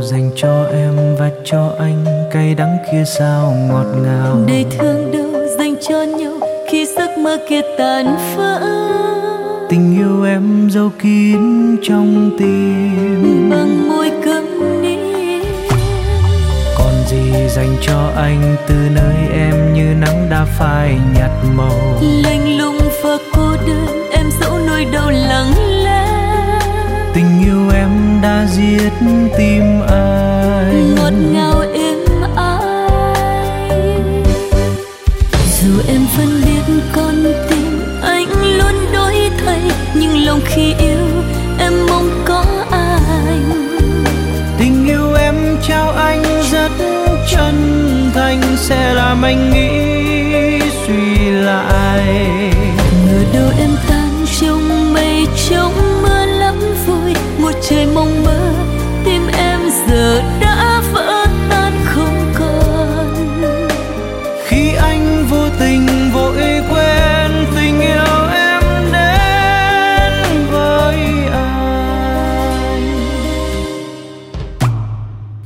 nào dành cho em và cho anh cay đắng kia sao ngọt ngào. Đời thương đâu dành cho nhau khi giấc mơ kia tàn vỡ tình yêu em giấu kín trong tim. Bằng môi câm ní còn gì dành cho anh từ nơi em như nắng đã phai nhạt màu. Lạnh giết tim anh ngọt ngào êm ái dù em vẫn biết con tim anh luôn đổi thay nhưng lòng khi yêu em mong có anh. Tình yêu em trao anh rất chân thành sẽ làm anh nghĩ suy lại. Ngờ đâu em tan trong mây trong mưa lắm vui một trời mong mơ anh vô tình vội quên tình yêu em đến với anh.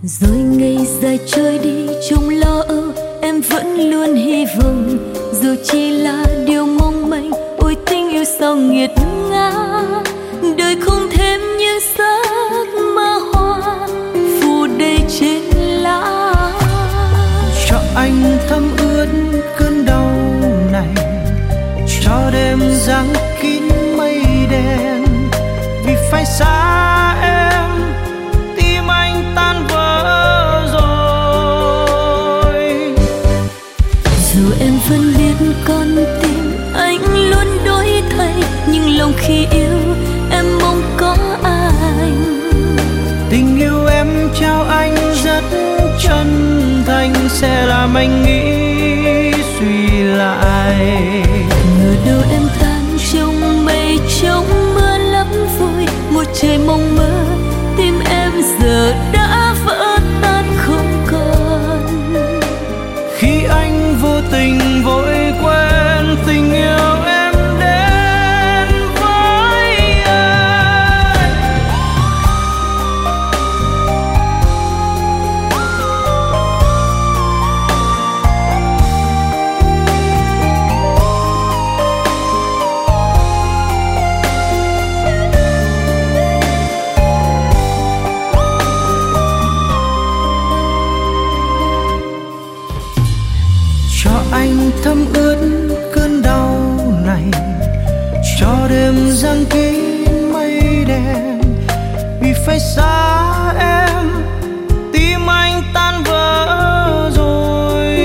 Rồi ngày dài trôi đi trong lo âu, em vẫn luôn hy vọng. Dù chỉ là điều mong manh, ôi tình yêu sao nghiệt ngã. Đời không lòng khi yêu em mong có anh. Tình yêu em trao anh rất chân thành sẽ làm anh nghĩ suy lại. Ngờ đâu em tan trong mây trong mưa lắm vui một trời mong mơ tim em giờ đã vỡ tan không còn. Khi anh vô tình vội thấm ướt cơn đau này. Cho đêm giăng kín mây đen, vì phải xa em. Tim anh tan vỡ rồi.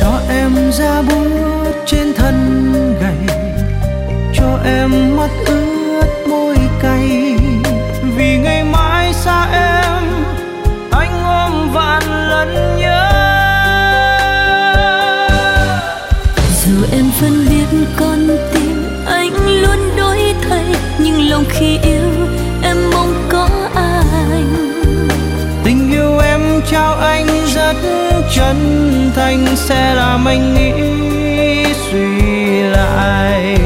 Cho em ra bút trên thân gầy, cho em mắt ướt dù em vẫn biết con tim anh luôn đổi thay, nhưng lòng khi yêu em mong có anh. Tình yêu em trao anh rất chân thành, sẽ làm anh nghĩ suy lại.